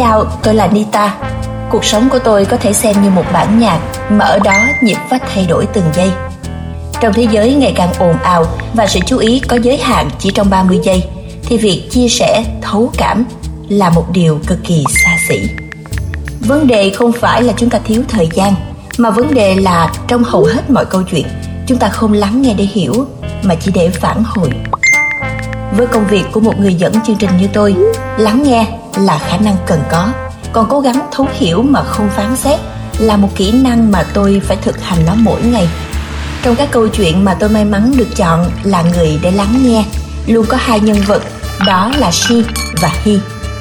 Chào, tôi là Nita. Cuộc sống của tôi có thể xem như một bản nhạc mà ở đó nhịp phách thay đổi từng giây. Trong thế giới ngày càng ồn ào và sự chú ý có giới hạn chỉ trong 30 giây, thì việc chia sẻ, thấu cảm là một điều cực kỳ xa xỉ. Vấn đề không phải là chúng ta thiếu thời gian, mà vấn đề là trong hầu hết mọi câu chuyện, chúng ta không lắng nghe để hiểu, mà chỉ để phản hồi. Với công việc của một người dẫn chương trình như tôi, lắng nghe là khả năng cần có, còn cố gắng thấu hiểu mà không phán xét là một kỹ năng mà tôi phải thực hành nó mỗi ngày. Trong các câu chuyện mà tôi may mắn được chọn là người để lắng nghe, luôn có hai nhân vật, đó là she và he.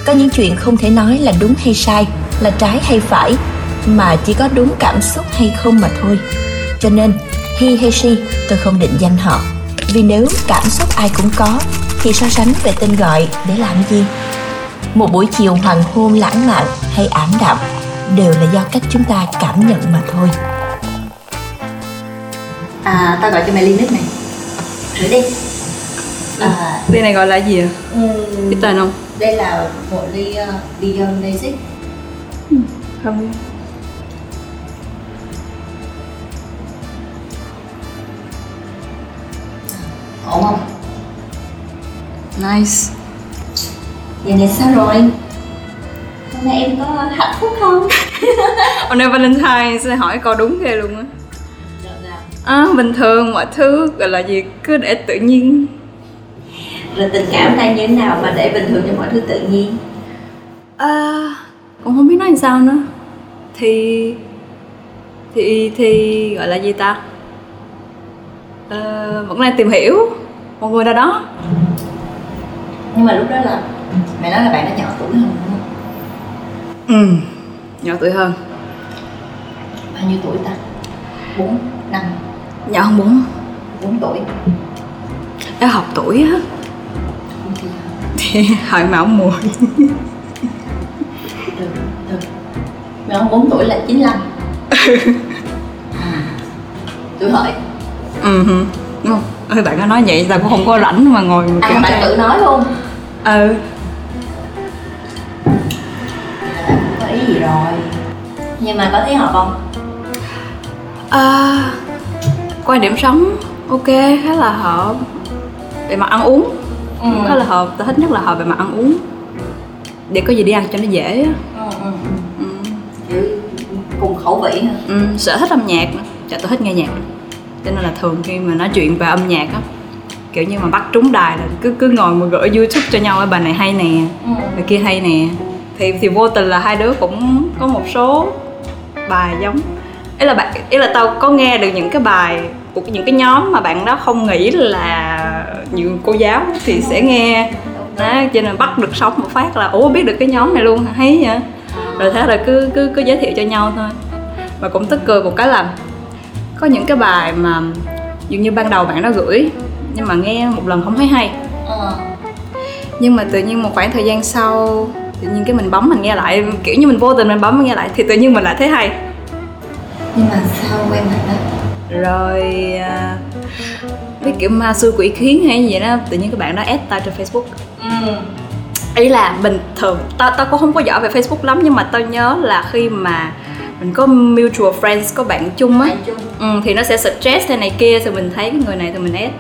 Có những chuyện không thể nói là đúng hay sai, là trái hay phải, mà chỉ có đúng cảm xúc hay không mà thôi. Cho nên, he hay she tôi không định danh họ. Vì nếu cảm xúc ai cũng có, thì so sánh về tên gọi để làm gì? Một buổi chiều hoàng hôn lãng mạn hay ảm đạm đều là do cách chúng ta cảm nhận mà thôi. À, tao gọi cho mày ly nước này Rửa đi à, Ly này gọi là gì ạ? À? Biết tên không? Đây là một ly uh, Beyond Basic Không Ổn không? Nice Giờ này sao rồi? Hôm nay em có hạnh phúc không? Hôm nay Valentine sẽ hỏi câu đúng ghê luôn á. À, bình thường mọi thứ gọi là gì cứ để tự nhiên. Rồi tình cảm đang như thế nào mà để bình thường cho mọi thứ tự nhiên? À, cũng không biết nói làm sao nữa. Thì thì thì gọi là gì ta? À, vẫn đang tìm hiểu. Một người nào đó. Nhưng mà lúc đó là mẹ nói là bạn đã nhỏ tuổi hơn đúng không? Ừ. Nhỏ tuổi hơn. Bao nhiêu tuổi ta? Bốn năm. Dạ không bốn. 4 tuổi. Em học tuổi á. Thì hỏi mà ông mùi. Được, được Mẹ ông 4 tuổi là 95 à, Tuổi hỏi Ừ Đúng không? Ừ, bạn có nói vậy tao cũng không có rảnh mà ngồi mà À bạn tự nói luôn. Ừ gì rồi Nhưng mà có thấy hợp không? À quan điểm sống ok khá là hợp về mặt ăn uống ừ. khá là hợp tôi thích nhất là hợp về mặt ăn uống để có gì đi ăn cho nó dễ ừ, ừ. Ừ. Kiểu cùng khẩu vị hả? Ừ, sở thích âm nhạc dạ tôi thích nghe nhạc cho nên là thường khi mà nói chuyện về âm nhạc á kiểu như mà bắt trúng đài là cứ cứ ngồi mà gửi youtube cho nhau bài này hay nè ừ. bài kia hay nè thì thì vô tình là hai đứa cũng có một số bài giống. Ý là bạn ý là tao có nghe được những cái bài của những cái nhóm mà bạn đó không nghĩ là những cô giáo thì sẽ nghe. Đó cho nên bắt được sống một phát là ủa biết được cái nhóm này luôn thấy vậy? Rồi thế là cứ cứ cứ giới thiệu cho nhau thôi. Và cũng tức cười một cái là có những cái bài mà dường như ban đầu bạn đó gửi nhưng mà nghe một lần không thấy hay. Ờ. nhưng mà tự nhiên một khoảng thời gian sau tự nhiên cái mình bấm mình nghe lại kiểu như mình vô tình mình bấm mình nghe lại thì tự nhiên mình lại thấy hay. Nhưng mà sao quen bạn đó? Rồi à, biết kiểu ma xui quỷ khiến hay gì đó tự nhiên các bạn đó add ta trên facebook. Ừ. ý là bình thường tao tao cũng không có giỏi về facebook lắm nhưng mà tao nhớ là khi mà mình có mutual friends có bạn chung á ừ, thì nó sẽ suggest thế này kia thì mình thấy cái người này thì mình add.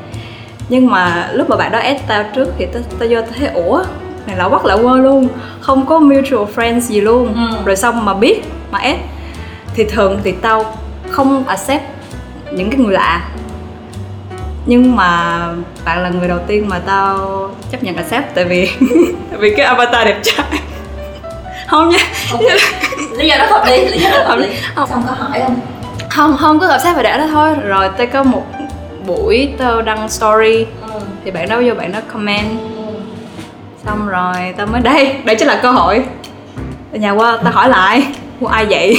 Nhưng mà lúc mà bạn đó add tao trước thì tao tao vô tao thấy ủa này lạ quắc lạ quơ luôn. Không có mutual friends gì luôn. Ừ. rồi xong mà biết mà add thì thường thì tao không accept những cái người lạ. Nhưng mà bạn là người đầu tiên mà tao chấp nhận accept tại vì tại vì cái avatar đẹp trai. Không nha. Okay. lý do đó hợp lý lý do đó hợp lý. Không. Xong có hỏi không? Không không có accept và để đó thôi. Rồi tao có một buổi tao đăng story. Ừ. thì bạn đó vô bạn đó comment. Xong rồi tao mới đây. Đây chính là cơ hội. Tao nhà qua tao hỏi lại. Của ai vậy?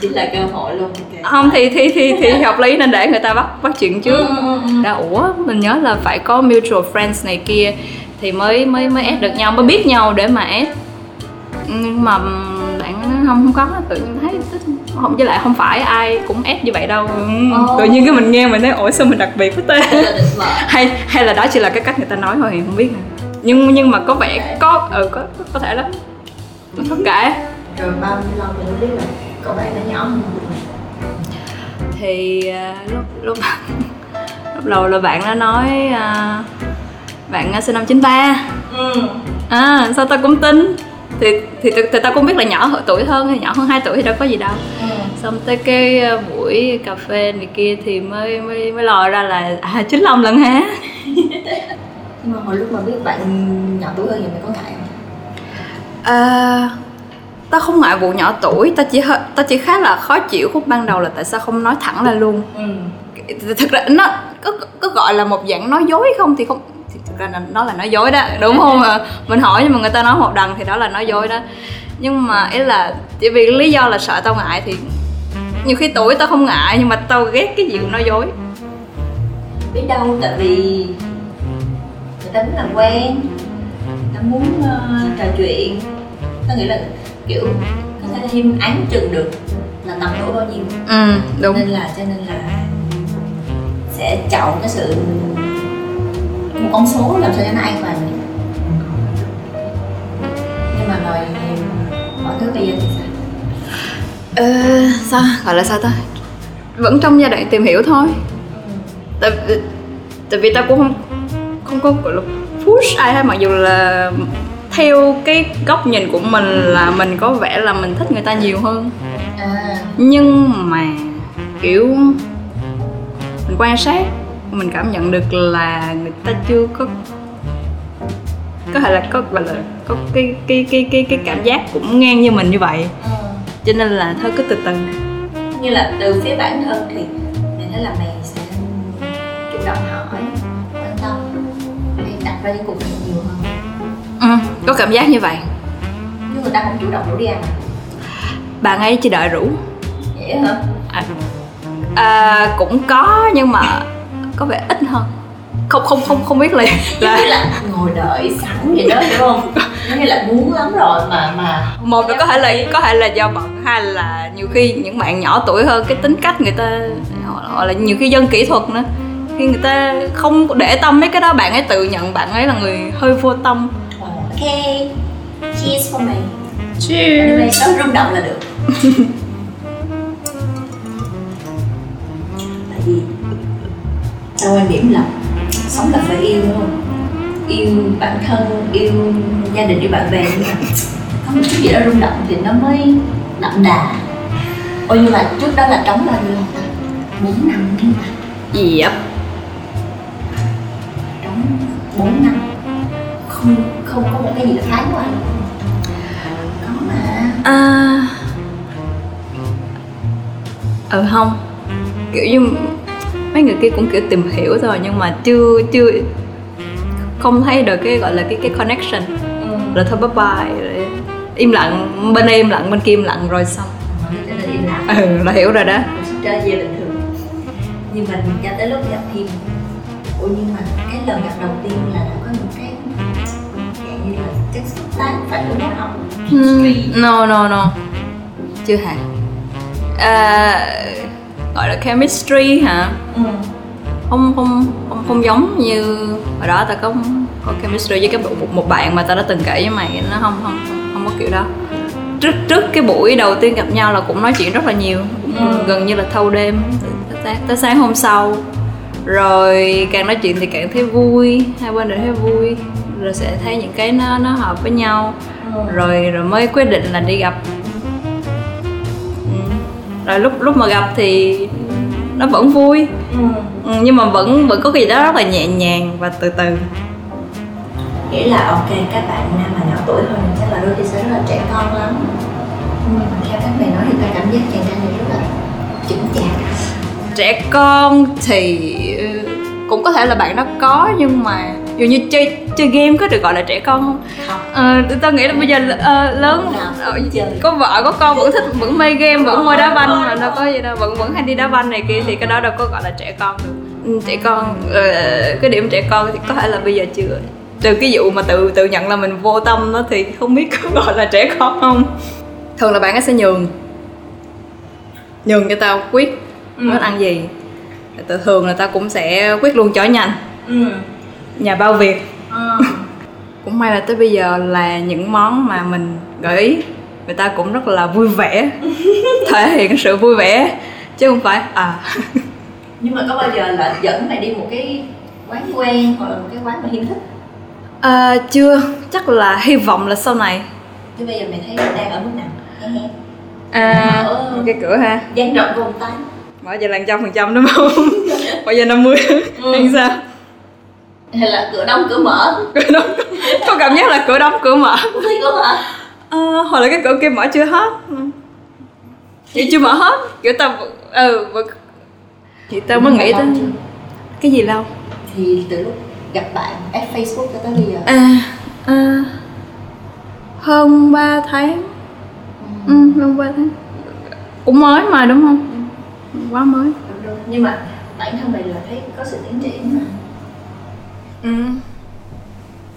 Chính là cơ hội luôn okay. không thì thì thì thì hợp lý nên để người ta bắt bắt chuyện trước. Ừ, ừ, ừ. đã ủa mình nhớ là phải có mutual friends này kia thì mới mới mới add được nhau mới biết nhau để mà add. Nhưng mà bạn không không có tự nhiên thấy không với lại không phải ai cũng add như vậy đâu. Oh. tự nhiên cái mình nghe mình thấy ủa sao mình đặc biệt với tê hay hay là đó chỉ là cái cách người ta nói thôi thì không biết nhưng nhưng mà có vẻ có ừ có có thể lắm mình thất cả rồi bao nhiêu lâu mình biết là cậu bạn đã nhỏ hơn thì uh, lúc lúc lúc đầu là bạn nó nói uh, bạn sinh năm 93 ừ. à sao tao cũng tin? Thì thì, thì, thì tao cũng biết là nhỏ tuổi hơn hay nhỏ hơn 2 tuổi thì đâu có gì đâu. Ừ. xong tới cái buổi cà phê này kia thì mới mới mới lòi ra là à 95 lần hả nhưng mà hồi lúc mà biết bạn nhỏ tuổi hơn thì mày có ngại không? À, tao không ngại vụ nhỏ tuổi. Tao chỉ tao chỉ khá là khó chịu khúc ban đầu là tại sao không nói thẳng ra luôn. Ừ. thực ra nó có, có gọi là một dạng nói dối không thì không thì thực ra là nó là nói dối đó đúng không? À? mình hỏi nhưng mà người ta nói một đằng thì đó là nói dối đó. Nhưng mà ý là chỉ vì lý do là sợ tao ngại thì nhiều khi tuổi tao không ngại nhưng mà tao ghét cái gì cũng nói dối. Biết đâu tại vì ta muốn làm quen. Ta muốn uh, trò chuyện. Tao nghĩ là kiểu có thể thêm án chừng được là tầm tuổi bao nhiêu. Ừ đúng. Nên là cho nên là sẽ chọn cái sự một con số làm sao cho nó an toàn. Nhưng mà rồi mọi thứ bây giờ thì sao? Ờ, sao? Gọi là sao ta? Vẫn trong giai đoạn tìm hiểu thôi. Ừ. tại tại vì tao cũng không không có gọi là push ai hết mặc dù là theo cái góc nhìn của mình là mình có vẻ là mình thích người ta nhiều hơn à. nhưng mà kiểu mình quan sát mình cảm nhận được là người ta chưa có có thể là có gọi là có cái cái cái cái cái cảm giác cũng ngang như mình như vậy ừ. cho nên là thôi cứ từ từ như là từ phía bản thân thì mày thấy là mày ra những cuộc hẹn nhiều hơn. Ừ có cảm giác như vậy. Nhưng người ta không chủ động rủ đi ăn à? bạn ấy chỉ đợi rủ. Vậy hả? À, à, cũng có nhưng mà có vẻ ít hơn. Không không không không biết là là, là ngồi đợi sẵn vậy đó hiểu không? Như là muốn lắm rồi mà mà một là có thể là có thể là do bận hai là nhiều khi những bạn nhỏ tuổi hơn cái tính cách người ta họ là nhiều khi dân kỹ thuật nữa khi người ta không để tâm mấy cái đó bạn ấy tự nhận bạn ấy là người hơi vô tâm. Ok cheers for me. Cheers. Có rung động là được. Tại vì tao quan điểm là sống là phải yêu đúng không? Yêu bản thân yêu gia đình yêu bạn bè. Nhưng mà có một chút gì đó rung động thì nó mới đậm đà. Ôi nhưng mà trước đó là trống bao nhiêu? Bốn năm yep 4 năm. Không không có một cái gì là thái quá có mà. À. Ờ không. Kiểu như mấy người kia cũng kiểu tìm hiểu rồi nhưng mà chưa chưa không thấy được cái gọi là cái cái connection. Ừ. rồi thôi bye bye rồi im lặng bên em im lặng bên kia im lặng rồi xong. Ừ, Im ừ là hiểu rồi đó. Trở về bình thường. Nhưng mà cho tới lúc gặp thêm ủa nhưng mà cái lần gặp đầu tiên là đã có những cái dạng như là chất xúc tác phải đúng không hmm, no no no. Chưa hả? À, gọi là chemistry hả? Ừ. không không không không giống như hồi đó ta có có chemistry với cái một, một bạn mà ta đã từng kể với mày nó không không không, không có kiểu đó. Trước trước cái buổi đầu tiên gặp nhau là cũng nói chuyện rất là nhiều ừ. gần như là thâu đêm. Tới, tới sáng hôm sau rồi càng nói chuyện thì càng thấy vui hai bên đều thấy vui. Rồi sẽ thấy những cái nó nó hợp với nhau. Ừ. rồi rồi mới quyết định là đi gặp. Rồi lúc lúc mà gặp thì nó vẫn vui. Ừ. ừ. nhưng mà vẫn vẫn có cái gì đó rất là nhẹ nhàng và từ từ. Nghĩa là ok các bạn nam mà nhỏ tuổi hơn thì chắc là đôi khi sẽ rất là trẻ con lắm. Mà theo các bạn nói thì ta cảm giác chàng trai này rất là chững chạc trẻ con thì ừ, cũng có thể là bạn đó có nhưng mà dù như chơi chơi game có được gọi là trẻ con không? Không. Ờ, tao nghĩ là bây giờ uh, lớn uh, có vợ có con vẫn thích vẫn mê game vẫn ngồi đá banh mà đâu có gì đâu vẫn vẫn hay đi đá banh này kia thì cái đó đâu có gọi là trẻ con được. Ừ, trẻ con uh, cái điểm trẻ con thì có thể là bây giờ chưa từ cái vụ mà tự tự nhận là mình vô tâm đó thì không biết có gọi là trẻ con không thường là bạn ấy sẽ nhường nhường cho tao quyết ừ. muốn ăn gì? Thường là tao cũng sẽ quyết luôn cho nhanh. Ừ. nhà bao việc ừ. cũng may là tới bây giờ là những món mà mình gợi ý người ta cũng rất là vui vẻ thể hiện sự vui vẻ chứ không phải à. Nhưng mà có bao giờ là dẫn mày đi một cái quán quen hoặc là một cái quán mà hiếm thích? À, chưa. Chắc là hy vọng là sau này. Chứ bây giờ mày thấy đang ở mức nào? À Mở- cái cửa ha. Dang rộng vòng tay mở giờ là trăm phần trăm đúng không? Bây giờ 50 Ừ. hay sao? Hay là cửa đóng cửa mở? Cửa đóng. Có cảm giác là cửa đóng cửa mở. Cửa mở. À, hoặc là cái cửa kia mở chưa hết. Ừ. chị chưa mở hết. Kiểu tao ừ thì tao mới nghĩ tới cái gì lâu? Thì từ lúc gặp bạn add Facebook cho tới bây giờ. À, à hơn 3 tháng. Ừ, hơn 3 tháng. Cũng mới mà đúng không quá mới. Nhưng mà bản thân mày là thấy có sự tiến triển mà ừ.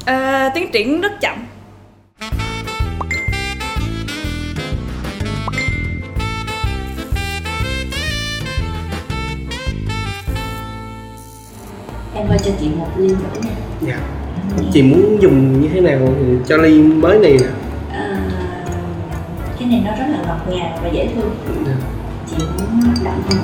à, tiến triển rất chậm. Em ơi cho chị một ly nữa nha. Dạ. Chị muốn dùng như thế nào thì cho ly mới này nè. À, cái này nó rất là ngọt ngào và dễ thương. Dạ. Hơn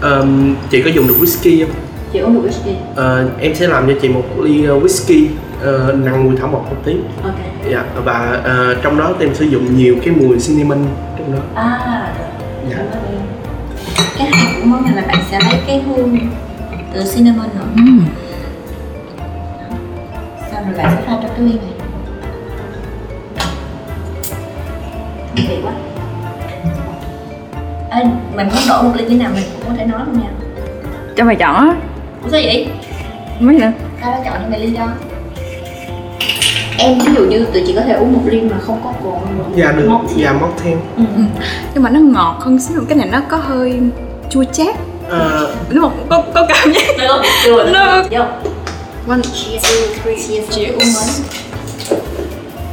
Ờm, chị có dùng được whisky không? Chị uống được whisky. Ờ, em sẽ làm cho chị một ly ờ, whisky ờ, nặng mùi thảo mộc một tí. Ok. Dạ và ờ, trong đó em sử dụng nhiều cái mùi cinnamon trong đó. À được Dạ. Cái hay của món này là bạn sẽ lấy cái hương từ cinnamon nữa. Ừ. xong rồi bạn sẽ pha trong cái ly này mình muốn đổ một ly như nào mình cũng có thể nói luôn nha. Cho mày chọn á. Sao vậy? mấy nữa Tao đã chọn cho mày ly đó Em ví dụ như tụi chị có thể uống một ly mà không có cồn. Không? dạ được. Móc dạ móc thêm. Ừ. nhưng mà nó ngọt hơn xíu cái này nó có hơi chua chát. Ờ, đúng không? Có có cảm giác. Được, được No. Vô one Cheers Cheers Cheers uống mới.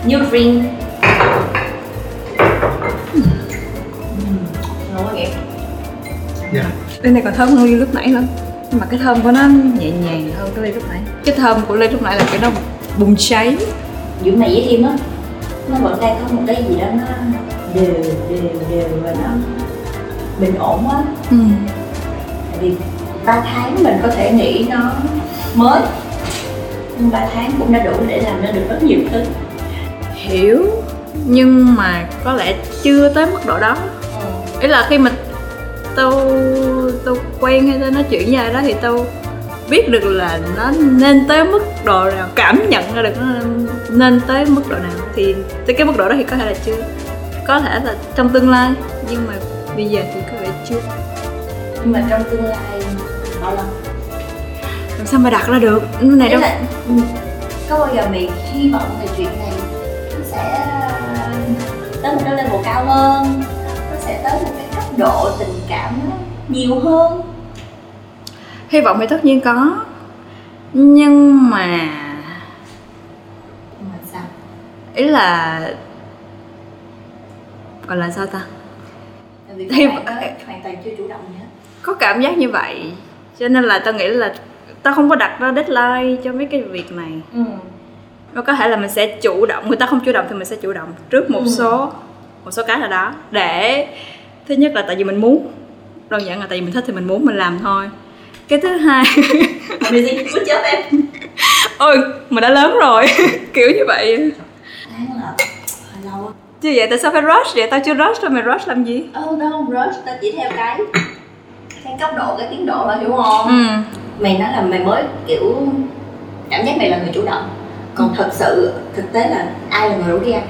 New drink dạ. Ly này còn thơm hơn ly lúc nãy nữa Nhưng mà cái thơm của nó nhẹ nhàng hơn cái ly lúc nãy. Cái thơm của ly lúc nãy là cái nó bùng cháy. Giữa mày với Thêm á Nó vẫn đang có một cái gì đó nó đều đều đều và nó bình ổn quá. Ừ. Tại vì 3 tháng mình có thể nghĩ nó mới. Nhưng 3 tháng cũng đã đủ để làm ra được rất nhiều thứ. Hiểu. Nhưng mà có lẽ chưa tới mức độ đó. Ý là khi mà tao tao quen hay tao nói chuyện với ai đó thì tao biết được là nó nên tới mức độ nào cảm nhận ra được nó nên tới mức độ nào thì tới cái mức độ đó thì có thể là chưa có thể là trong tương lai nhưng mà bây giờ thì có vẻ chưa Nhưng mà trong tương lai bao lâu? làm sao mà đặt ra được cái này đâu là, ừ, có bao giờ mày hy vọng về chuyện này nó sẽ tới một cái level cao hơn nó sẽ tới một cái độ tình cảm nó nhiều hơn? Hy vọng thì tất nhiên có. Nhưng mà mà sao? ý là gọi là sao ta? Bạn đó hoàn toàn chưa chủ động gì hết. Có cảm giác như vậy cho nên là tao nghĩ là tao không có đặt ra deadline cho mấy cái việc này. Ừ. nó có thể là mình sẽ chủ động người ta không chủ động thì mình sẽ chủ động trước một Ừ. số một số cái nào đó để thứ nhất là tại vì mình muốn. Đơn giản là tại vì mình thích thì mình muốn mình làm thôi. Cái thứ hai Amazing, good job em. Ôi mình đã lớn rồi. Kiểu như vậy. Chứ vậy tại sao phải rush vậy? Tao chưa rush thôi mày rush làm gì? Ơ, tao không rush, tao chỉ theo cái cái cấp độ, cái tiến độ là hiểu không? ừ. Mày nói là mày mới kiểu cảm giác mày là người chủ động. Còn thật sự, thực tế là ai là người rủ đi ăn?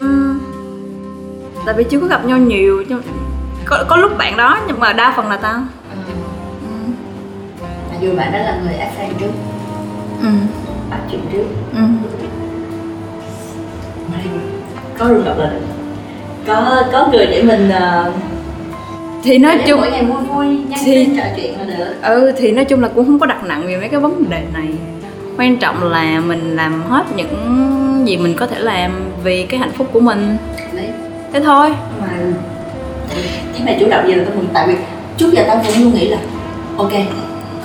Ừ. Tại vì chưa có gặp nhau nhiều nhưng có, có lúc bạn đó nhưng mà đa phần là tao. Ừ. Mặc dù bạn đó là người áp fan trước, Ừ. bắt chuyện trước. Ừ. Có rung động là được Có, có người để mình uh, thì nói chung mỗi ngày vui vui, nhắn Thì- trò chuyện là được. Ừ thì nói chung là cũng không có đặt nặng về mấy cái vấn đề này. Quan trọng là mình làm hết những gì mình có thể làm vì cái hạnh phúc của mình. Đấy, thế thôi. Mà Thấy mày chủ động gì là tao mừng Tại vì trước giờ tao vẫn luôn nghĩ là Ok,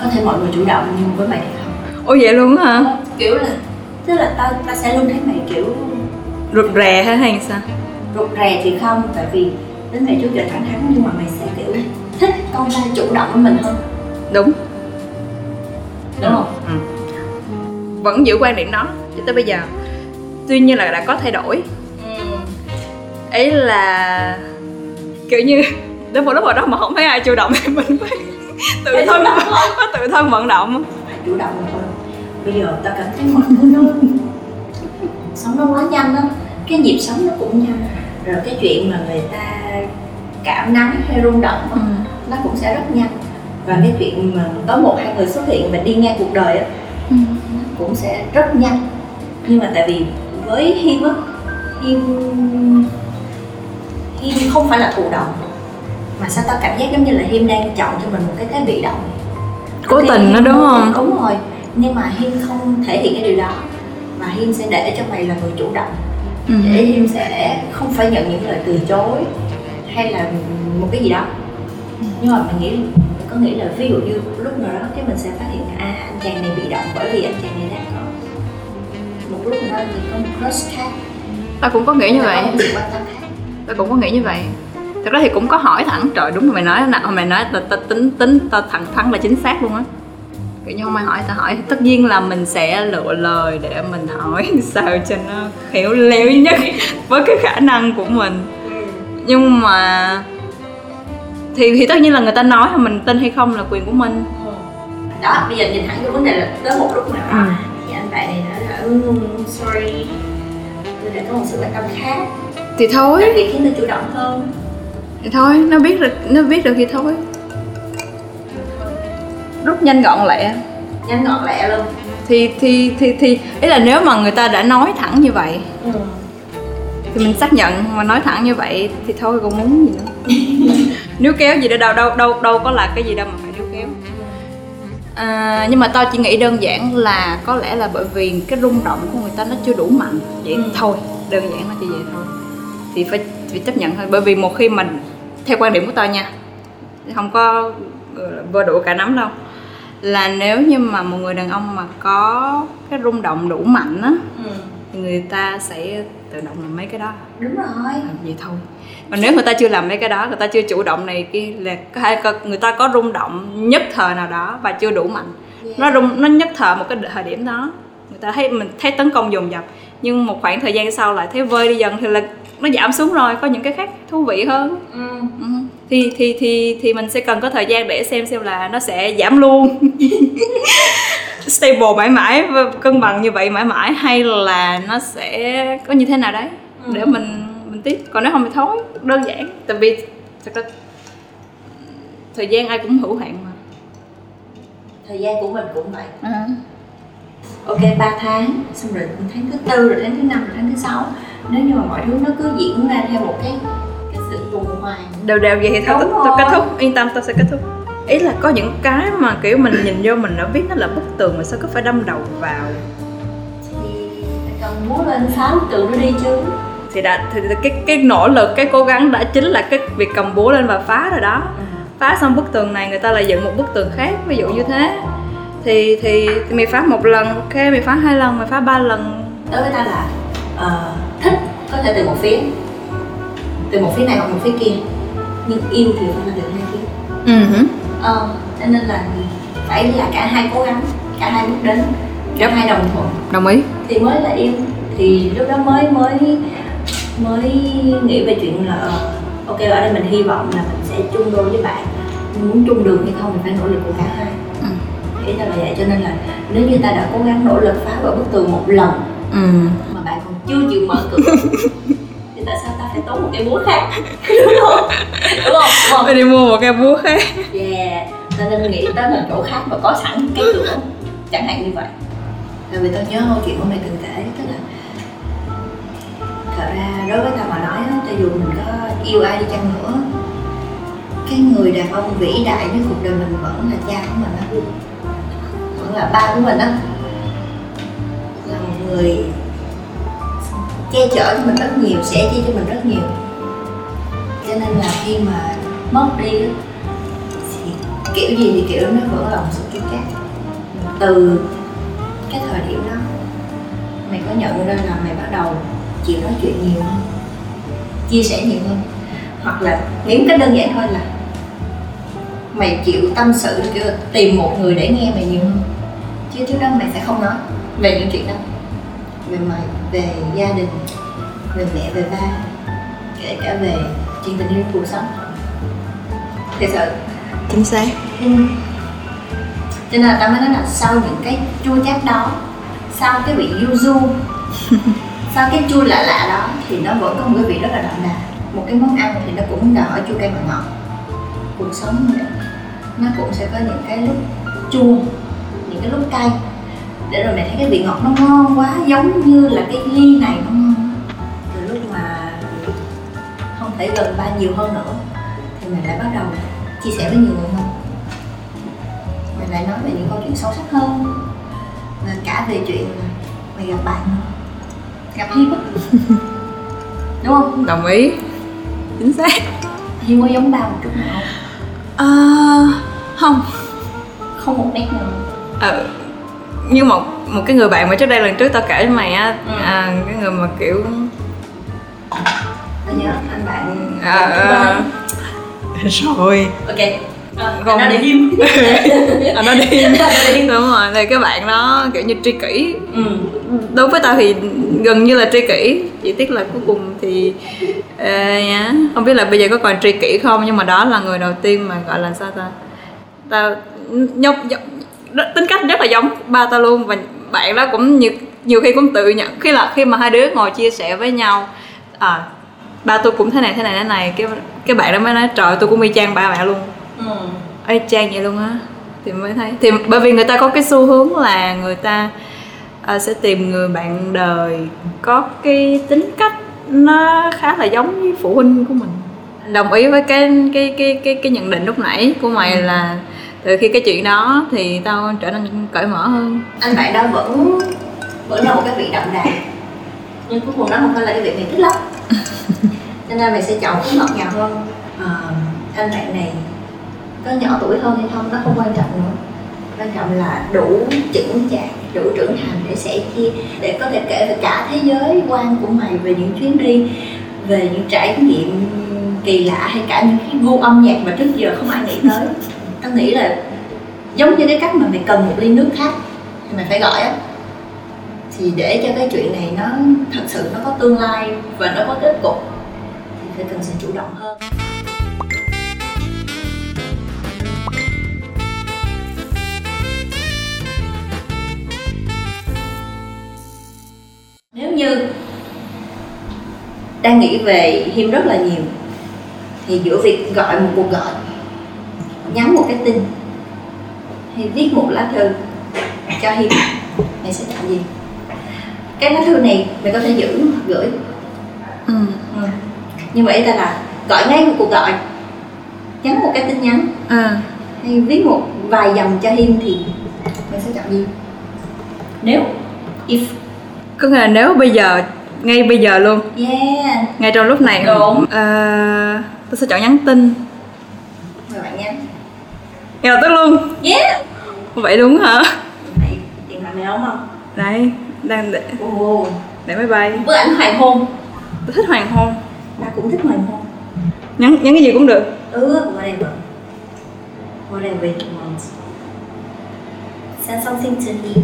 có thể mọi người chủ động nhưng với mày không. Ôi vậy luôn hả? Kiểu là tức là ta ta sẽ luôn thấy mày kiểu rụt rè hay hay sao? Rụt rè thì không tại vì đến mày trước giờ thẳng thắn nhưng mà mày sẽ kiểu thích con trai chủ động với mình hơn. Đúng. Đúng không? Ừ. vẫn giữ quan điểm đó cho tới bây giờ. Tuy nhiên là đã có thay đổi ấy là kiểu như đến một lúc nào đó mà không thấy ai chủ động thì mình phải tự thân thôi. phải tự thân vận động. Phải chủ động hơn bây giờ ta cảm thấy mọi thứ nó sống nó quá nhanh đó. Cái nhịp sống nó cũng nhanh. Rồi cái chuyện mà người ta cảm nắng hay rung động á, nó cũng sẽ rất nhanh. Và cái chuyện mà có một hai người xuất hiện và đi ngang cuộc đời á nó cũng sẽ rất nhanh. Nhưng mà tại vì với Hiêm á Hiêm Hiêm không phải là thụ động mà sao tao cảm giác giống như là Hiêm đang chọn cho mình một cái thế bị động. Cố tình đó Hiêm đúng không? đúng rồi nhưng mà Hiêm không thể hiện cái điều đó mà Hiêm sẽ để cho mày là người chủ động. Ừ. để Hiêm sẽ không phải nhận những lời từ chối hay là một cái gì đó. Nhưng mà mình nghĩ mình có nghĩ là ví dụ như lúc nào đó cái mình sẽ phát hiện à anh chàng này bị động bởi vì anh chàng này đang có. Một lúc nào đó thì có một crush khác. Ta cũng có nghĩ như vậy Có một sự quan tâm khác ta cũng có nghĩ như vậy. Thật ra thì cũng có hỏi thẳng trời đúng rồi mày nói nè mày nói ta, ta tính tính ta thẳng thắn là chính xác luôn á. Kiểu như không ai hỏi ta hỏi. Thì tất nhiên là mình sẽ lựa lời để mình hỏi sao cho nó khéo léo nhất với cái khả năng của mình. Nhưng mà thì thì tất nhiên là người ta nói là mình tin hay không là quyền của mình. Đó bây giờ nhìn thẳng cái vấn đề là tới một lúc nào đó Ừ. thì anh bạn này nói là ừ, sorry. Tôi đã có một sự quan tâm khác thì thôi. tại vì khiến tôi chủ động hơn. Thì thôi nó biết được nó biết được thì thôi. Rút nhanh gọn lẹ. Nhanh gọn lẹ luôn. Thì thì thì thì ý là nếu mà người ta đã nói thẳng như vậy ừ. thì mình xác nhận mà nói thẳng như vậy thì thôi còn muốn gì nữa? Níu kéo gì đó đâu đâu đâu đâu có là cái gì đâu mà phải níu kéo. À, nhưng mà tao chỉ nghĩ đơn giản là có lẽ là bởi vì cái rung động của người ta nó chưa đủ mạnh. Vậy Ừ. thôi đơn giản nó chỉ vậy thôi thì phải, phải chấp nhận thôi. Bởi vì một khi mình theo quan điểm của tao nha không có vơ đủ cả nắm đâu. Là nếu như mà một người đàn ông mà có cái rung động đủ mạnh á ừ. thì người ta sẽ tự động làm mấy cái đó. Đúng rồi. À, vậy thôi. Còn nếu người ta chưa làm mấy cái đó người ta chưa chủ động này kia là hay người ta có rung động nhất thời nào đó và chưa đủ mạnh. Nó rung nó nhất thời một cái thời điểm đó. Người ta thấy mình thấy tấn công dồn dập nhưng một khoảng thời gian sau lại thấy vơi đi dần thì là nó giảm xuống rồi có những cái khác thú vị hơn ừ. Ừ. thì thì thì thì mình sẽ cần có thời gian để xem xem là nó sẽ giảm luôn stable mãi mãi và cân bằng như vậy mãi mãi hay là nó sẽ có như thế nào đấy Ừ. để mình mình tiếp còn nếu không thì thôi đơn giản tại vì thật ra thời gian ai cũng hữu hạn mà thời gian của mình cũng vậy ừ. ok 3 tháng xong rồi tháng thứ tư rồi tháng thứ năm rồi tháng thứ sáu nếu như mà mọi thứ nó cứ diễn ra theo một cái cái sự tuần hoàn. Đều đều vậy thì thôi tôi, tôi kết thúc. Yên tâm tôi sẽ kết thúc. Ý là có những cái mà kiểu mình nhìn vô mình đã biết nó là bức tường mà sao cứ phải đâm đầu vào. Thì cần múa lên bức tường nó đi chứ. Thì đã thì cái cái nỗ lực cái cố gắng đã chính là cái việc cầm búa lên và phá rồi đó. Phá xong bức tường này người ta lại dựng một bức tường khác ví dụ như thế. Thì thì, thì mày phá một lần ok mày phá hai lần mày phá ba lần. Đối với ta là ờ, thích có thể từ một phía. Từ một phía này hoặc một phía kia. Nhưng yêu thì phải là từ hai phía. Ừ ờ, cho nên là phải là cả hai cố gắng cả hai bước đến cả Yep. hai đồng thuận. Đồng ý. Thì mới là yêu. Thì lúc đó mới mới mới nghĩ về chuyện là ờ, ok ở đây mình hy vọng là mình sẽ chung đôi với bạn. Nhưng muốn chung đường hay không thì phải nỗ lực của cả hai. Ừ. ý là vậy. Cho nên là nếu như ta đã cố gắng nỗ lực phá vỡ bức tường một lần ừ chưa chịu mở cửa. Thì tại sao ta phải tốn một cái búa khác? Đúng không? Đúng không? Đúng không? Phải đi mua một cái búa khác. Yeah. Ta nên nghĩ tới một chỗ khác và có sẵn cái cửa. Chẳng hạn như vậy. Tại vì tao nhớ câu chuyện của mày từng kể tức là thật ra đối với tao mà nói á, cho dù mình có yêu ai đi chăng nữa cái người đàn ông vĩ đại nhất cuộc đời mình vẫn là cha của mình á. Vẫn là ba của mình á. Là một người che chở cho mình rất nhiều, sẻ chia cho mình rất nhiều. Cho nên là khi mà mất đi thì kiểu gì thì kiểu nó vỡ lòng sự chút chát từ cái thời điểm đó, mày có nhận ra là mày bắt đầu chịu nói chuyện nhiều hơn, chia sẻ nhiều hơn. Hoặc là nghĩ cái cách đơn giản thôi là mày chịu tâm sự, kiểu tìm một người để nghe mày nhiều hơn. Chứ trước đó mày sẽ không nói về những chuyện đó về mày về gia đình về mẹ về ba kể cả về chuyện tình yêu cuộc sống. Thật sự. Chính xác. Ừ. cho nên là tao mới nói là sau những cái chua chát đó sau cái vị du du sau cái chua lạ lạ đó thì nó vẫn có một cái vị rất là đậm đà. Một cái món ăn thì nó cũng hỏi chua cay mặn ngọt. Cuộc sống nó cũng sẽ có những cái lúc chua những cái lúc cay để rồi mày thấy cái vị ngọt nó ngon quá giống như là cái ly này nó ngon. Từ lúc mà không thể gần ba nhiều hơn nữa thì mày lại bắt đầu chia sẻ với nhiều người hơn. Mày lại nói về những câu chuyện sâu sắc hơn và cả về chuyện mày gặp bạn gặp á đúng không? Đồng ý. Chính xác. Hiên có giống ba một chút nào à, không. Không một nét nào. Ờ như một một cái người bạn mà trước đây lần trước tao kể với mày á Ừ. à, cái người mà kiểu tao nhớ anh bạn à, à, rồi. Ok. Ờ, Không. anh nói à, đi. Anh nói hiên đúng rồi thì cái bạn đó kiểu như tri kỷ. Ừ. Đối với tao thì gần như là tri kỷ. Chỉ tiếc là cuối cùng thì ờ, nhá, không biết là bây giờ có còn tri kỷ không nhưng mà đó là người đầu tiên mà gọi là sao ta? Tao nhóc nhóc- tính cách rất là giống ba tao luôn. Và bạn đó cũng nhiều nhiều khi cũng tự nhận khi là khi mà hai đứa ngồi chia sẻ với nhau à ba tôi cũng thế này thế này thế này cái cái bạn đó mới nói trời tôi cũng y chang ba mẹ luôn. Ừ. Y chang vậy luôn á. Thì mới thấy thì bởi vì người ta có cái xu hướng là người ta à, sẽ tìm người bạn đời có cái tính cách nó khá là giống với phụ huynh của mình. Đồng ý với cái cái cái cái cái nhận định lúc nãy của mày là từ khi cái chuyện đó thì tao trở nên cởi mở hơn. Anh bạn đó vẫn vẫn là một cái vị đậm đà. Nhưng cuối cùng nó không phải là cái vị mày thích lắm. Cho nên mày sẽ chọn cái ngọt ngào hơn. Ờ, anh bạn này có nhỏ tuổi hơn hay không nó không quan trọng nữa. Quan trọng là đủ chững chạc đủ trưởng thành để sẻ chia để có thể kể về cả thế giới quan của mày về những chuyến đi về những trải nghiệm kỳ lạ hay cả những cái gu âm nhạc mà trước giờ không ai nghĩ tới ta nghĩ là giống như cái cách mà mày cần một ly nước khác thì mày phải gọi á. Thì để cho cái chuyện này nó thật sự nó có tương lai và nó có kết cục, thì phải cần sự chủ động hơn. Nếu như đang nghĩ về him rất là nhiều, thì giữa việc gọi một cuộc gọi nhắn một cái tin hay viết một lá thư cho him mày sẽ chọn gì? Cái lá thư này mày có thể giữ hoặc gửi. Ừ. ừ. nhưng mà ý ta là gọi ngay một cuộc gọi. Nhắn một cái tin nhắn. À. hay viết một vài dòng cho him thì mày sẽ chọn gì? Nếu if. Có nghĩa là nếu bây giờ ngay bây giờ luôn. Yeah. Ngay trong lúc này. Đúng. à, tôi sẽ chọn nhắn tin ngay lập tức luôn. Yeah. Vậy đúng hả? Mày tiền mày đúng không đấy đang để ồ. để máy bay. Bức ảnh hoàng hôn. Tôi thích hoàng hôn. Ta cũng thích hoàng hôn. Nhắn nhắn cái gì cũng được. Ừ whatever. Whatever you want. Send something to me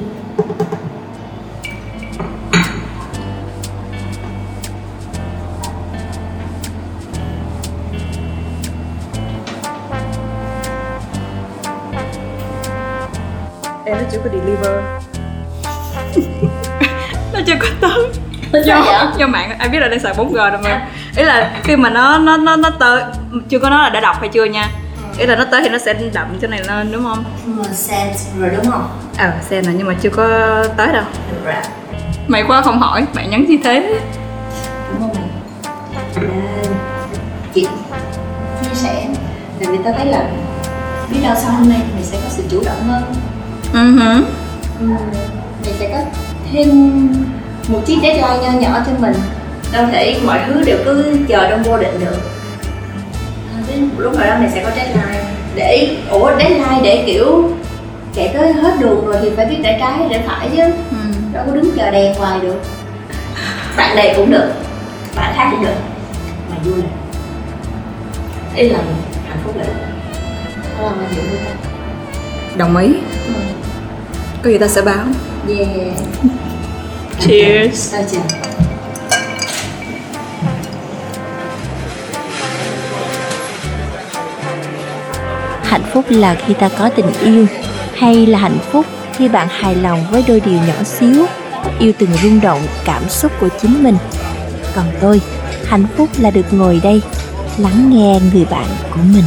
nó chưa có deliver. Nó chưa có tới. Do vậy? do mạng. Ai biết là đang xài 4G rồi mà. Ý là khi mà nó nó nó nó tới chưa có nói là đã đọc hay chưa nha. Ý là nó tới thì nó sẽ đậm chỗ này lên đúng không? Send rồi đúng không? ờ xem là nhưng mà chưa có tới đâu. Rồi. Mày quá không hỏi bạn nhắn gì thế? Đúng không mày? À, chị chia sẻ. Tại vì tao thấy là biết đâu sau hôm nay mày sẽ có sự chủ động hơn hử. ừ, Mày sẽ có thêm một chiếc deadline nho nhỏ cho mình. Đâu thể mọi thứ đều cứ chờ trong vô định được. À, Đến lúc nào đó mày sẽ có deadline Để, ủa deadline để kiểu chạy tới hết đường rồi thì phải biết rẽ trái rẽ phải chứ. Ừ. đâu có đứng chờ đèn hoài được. Bạn này cũng được bạn khác cũng được. Mà vui là ý là hạnh phúc là đó là điểm của ta đồng ý. Ừ. có gì ta sẽ báo? Yeah. Cheers. tao chào. Hạnh phúc là khi ta có tình yêu hay là hạnh phúc khi bạn hài lòng với đôi điều nhỏ xíu yêu từng rung động cảm xúc của chính mình. Còn tôi hạnh phúc là được ngồi đây lắng nghe người bạn của mình